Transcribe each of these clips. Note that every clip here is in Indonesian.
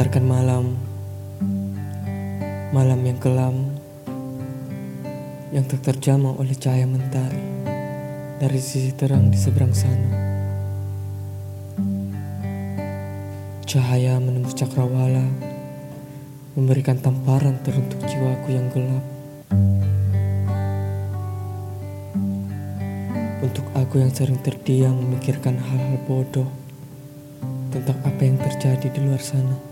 mengantarkan malam, malam yang kelam, yang tak terjamah oleh cahaya mentari dari sisi terang di seberang sana. Cahaya menembus cakrawala, memberikan tamparan teruntuk jiwaku yang gelap. Untuk aku yang sering terdiam memikirkan hal-hal bodoh tentang apa yang terjadi di luar sana.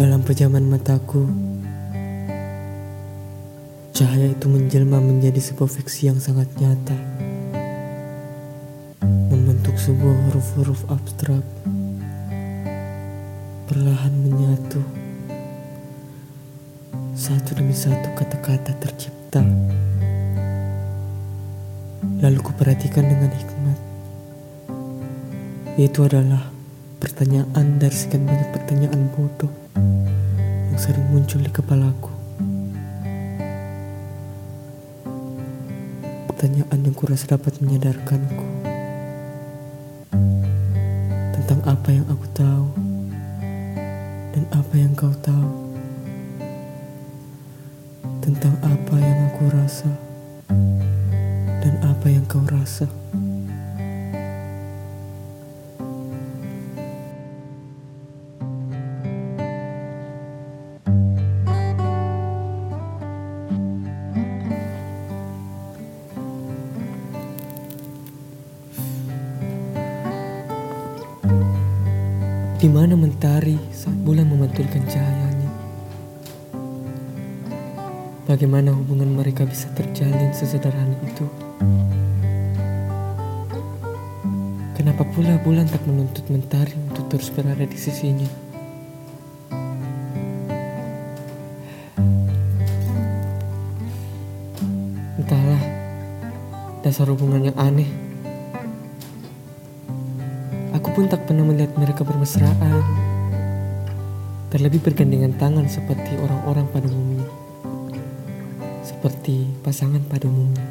Dalam pejaman mataku, cahaya itu menjelma menjadi sebuah fiksi yang sangat nyata. Membentuk sebuah huruf-huruf abstrak. Perlahan menyatu. Satu demi satu kata-kata tercipta. Lalu kuperhatikan dengan hikmat. Itu adalah pertanyaan dari sekian banyak pertanyaan bodoh yang sering muncul di kepalaku. Pertanyaan yang kurasa dapat menyadarkanku tentang apa yang aku tahu dan apa yang kau tahu, tentang apa yang aku rasa dan apa yang kau rasa. Di mana mentari saat bulan memantulkan cahayanya? Bagaimana hubungan mereka bisa terjalin sesederhana itu? Kenapa pula bulan tak menuntut mentari untuk terus berada di sisinya? Entahlah, dasar hubungan yang aneh. Aku pun tak pernah melihat mereka bermesraan. Terlebih bergandengan tangan seperti orang-orang pada umumnya. Seperti pasangan pada umumnya.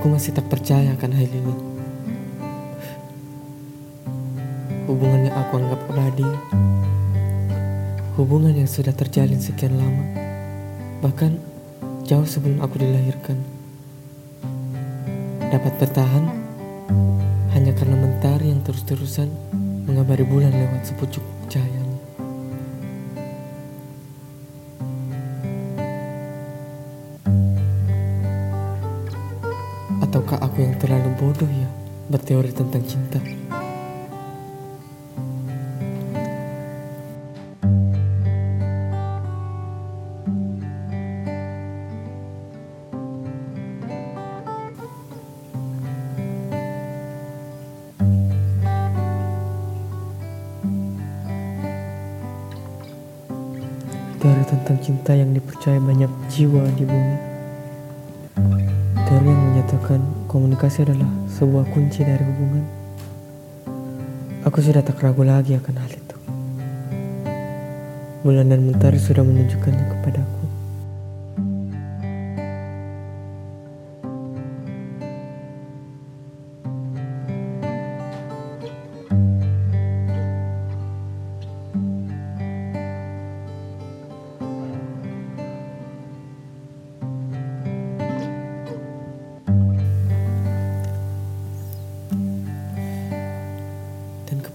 Aku masih tak percaya akan hal ini. Hubungan yang aku anggap abadi. Hubungan yang sudah terjalin sekian lama. Bahkan jauh sebelum aku dilahirkan. Dapat bertahan hanya karena mentari yang terus-terusan mengabari bulan lewat sepucuk cahayanya. Ataukah aku yang terlalu bodoh ya berteori tentang cinta? Teori tentang cinta yang dipercaya banyak jiwa di bumi. Menyatakan komunikasi adalah sebuah kunci dari hubungan. Aku sudah tak ragu lagi akan hal itu. Bulan dan mentari sudah menunjukkannya kepadaku.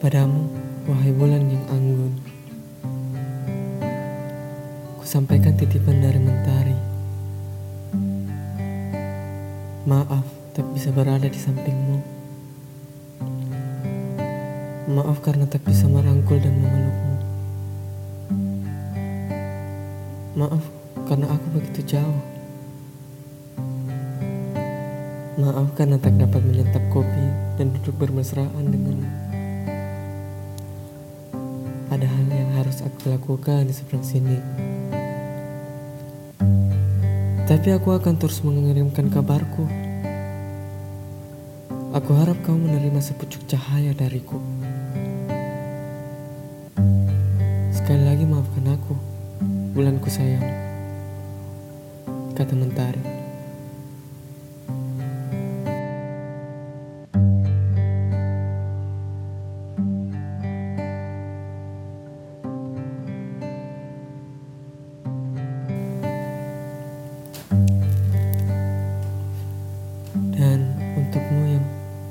Dan kepadamu, wahai bulan yang anggun, kusampaikan titipan dari mentari. Maaf tak bisa berada di sampingmu. Maaf karena tak bisa merangkul dan memelukmu. Maaf karena aku begitu jauh. Maaf karena tak dapat menyantap kopi dan duduk bermesraan denganmu. Ada hal yang harus aku lakukan di seberang sini. Tapi aku akan terus mengirimkan kabarku. Aku harap kau menerima sepucuk cahaya dariku. Sekali lagi maafkan aku, bulanku sayang. Kata mentari.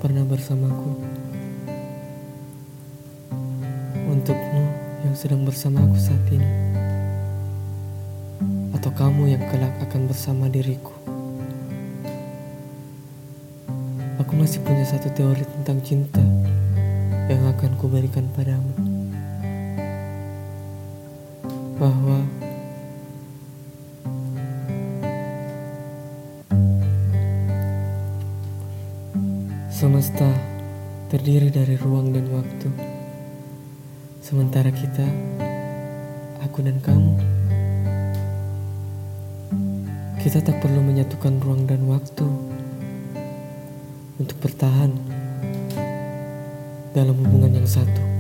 Pernah bersamaku. Untukmu yang sedang bersamaku saat ini. Atau kamu yang kelak akan bersama diriku. Aku masih punya satu teori tentang cinta Yang akan kuberikan padamu. Bahwa Semesta terdiri dari ruang dan waktu. Sementara kita, aku dan kamu, kita tak perlu menyatukan ruang dan waktu untuk bertahan dalam hubungan yang satu.